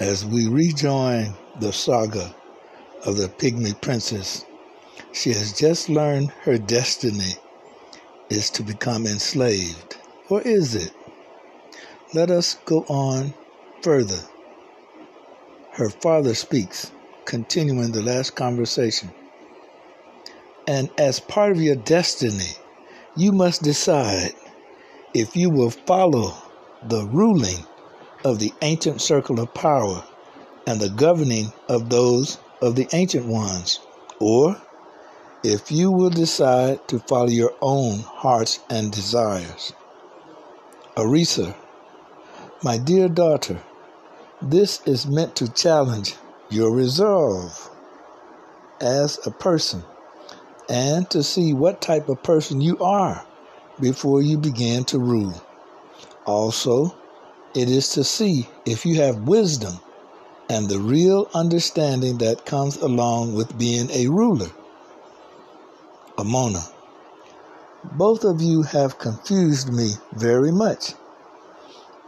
As we rejoin the saga of the Pygmy Princess, she has just learned her destiny is to become enslaved. Or is it? Let us go on further. Her father speaks, continuing the last conversation. And as part of your destiny, you must decide if you will follow the ruling of the ancient circle of power and the governing of those of the ancient ones, or if you will decide to follow your own hearts and desires. Arisa, my dear daughter, this is meant to challenge your resolve as a person and to see what type of person you are before you begin to rule. Also, it is to see if you have wisdom and the real understanding that comes along with being a ruler. Amona, both of you have confused me very much.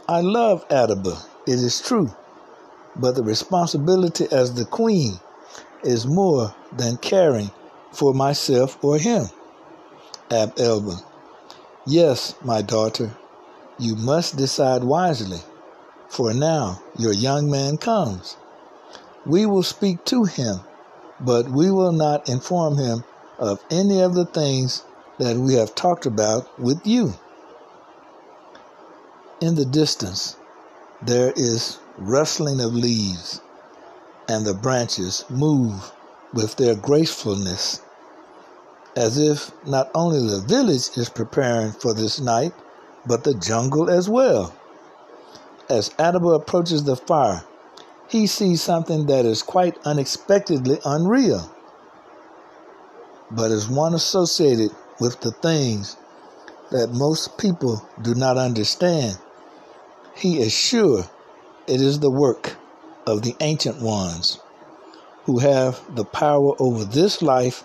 I love Adaba, it is true, but the responsibility as the queen is more than caring for myself or him. Ab Elba, yes, my daughter, you must decide wisely, for now your young man comes. We will speak to him, but we will not inform him of any of the things that we have talked about with you. In the distance, there is rustling of leaves, and the branches move with their gracefulness, as if not only the village is preparing for this night, but the jungle as well. As Adaba approaches the fire, he sees something that is quite unexpectedly unreal, but is one associated with the things that most people do not understand. He is sure it is the work of the ancient ones who have the power over this life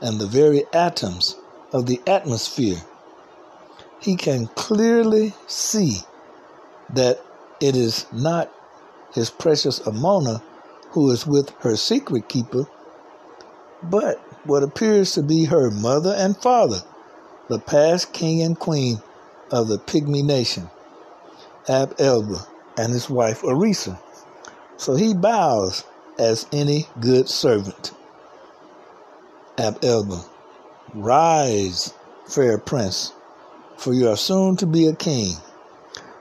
and the very atoms of the atmosphere he can clearly see that it is not his precious Amona who is with her secret keeper, but what appears to be her mother and father, the past king and queen of the Pygmy nation, Ab Elba, and his wife Arisa. So he bows as any good servant. Ab Elba, rise, fair prince, for you are soon to be a king.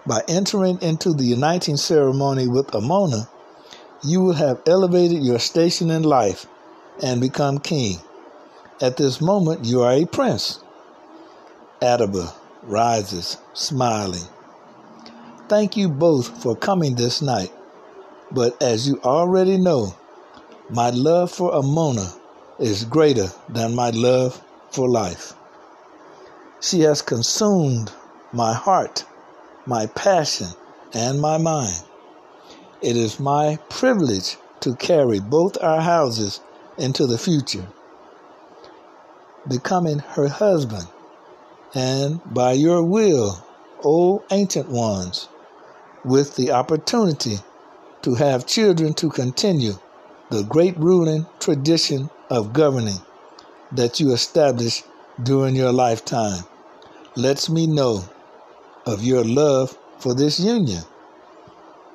By entering into the uniting ceremony with Amona, you will have elevated your station in life and become king. At this moment, you are a prince. Adaba rises, smiling. Thank you both for coming this night. But as you already know, my love for Amona is greater than my love for life. She has consumed my heart, my passion, and my mind. It is my privilege to carry both our houses into the future, becoming her husband, and by your will, O ancient ones, with the opportunity to have children to continue the great ruling tradition of governing that you established during your lifetime lets me know of your love for this union.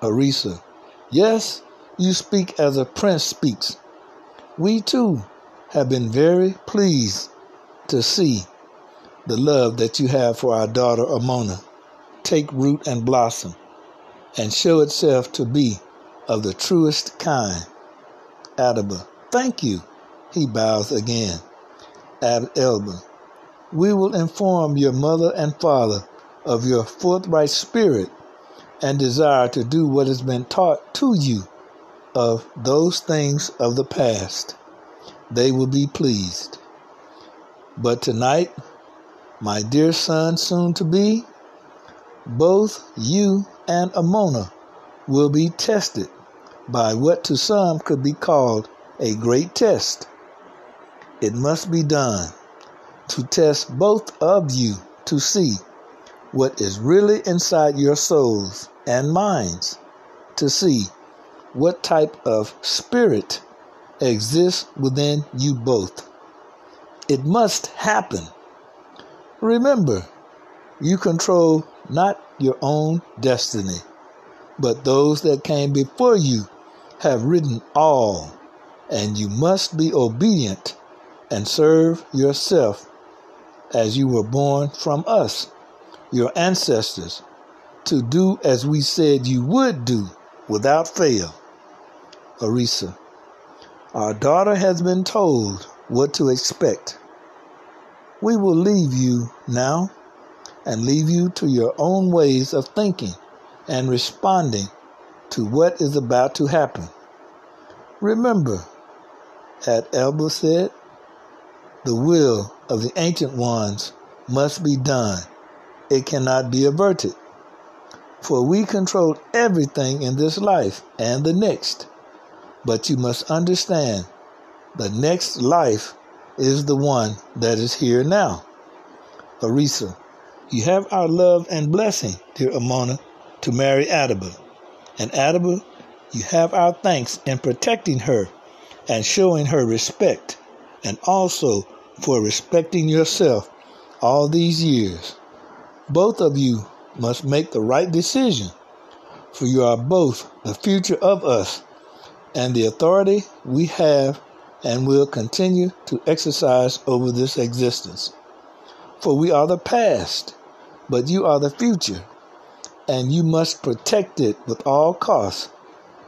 Arisa, yes, you speak as a prince speaks. We too have been very pleased to see the love that you have for our daughter Amona take root and blossom and show itself to be of the truest kind. Adaba, thank you. He bows again. Ab Elba, we will inform your mother and father of your forthright spirit and desire to do what has been taught to you of those things of the past. They will be pleased. But tonight, my dear son, soon to be, both you and Amona will be tested by what to some could be called a great test. It must be done to test both of you to see what is really inside your souls and minds, to see what type of spirit exists within you both. It must happen. Remember, you control not your own destiny, but those that came before you have written all, and you must be obedient and serve yourself as you were born from us, your ancestors, to do as we said you would do without fail. Arisa, our daughter has been told what to expect. We will leave you now and leave you to your own ways of thinking and responding to what is about to happen. Remember, Ab Elba said, the will of the ancient ones must be done. It cannot be averted. For we control everything in this life and the next. But you must understand the next life is the one that is here now. Arisa, you have our love and blessing, dear Amona, to marry Adaba. And Adaba, you have our thanks in protecting her and showing her respect, and also for respecting yourself all these years. Both of you must make the right decision, for you are both the future of us and the authority we have and will continue to exercise over this existence. For we are the past, but you are the future, and you must protect it with all costs,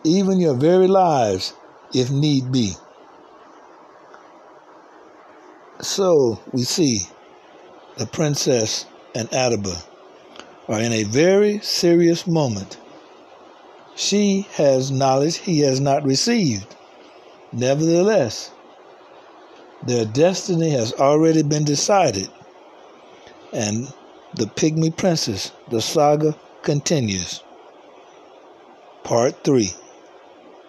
even your very lives, if need be. So we see the princess and Adaba are in a very serious moment. She has knowledge he has not received. Nevertheless, their destiny has already been decided, and the Pygmy Princess, the saga continues. Part 3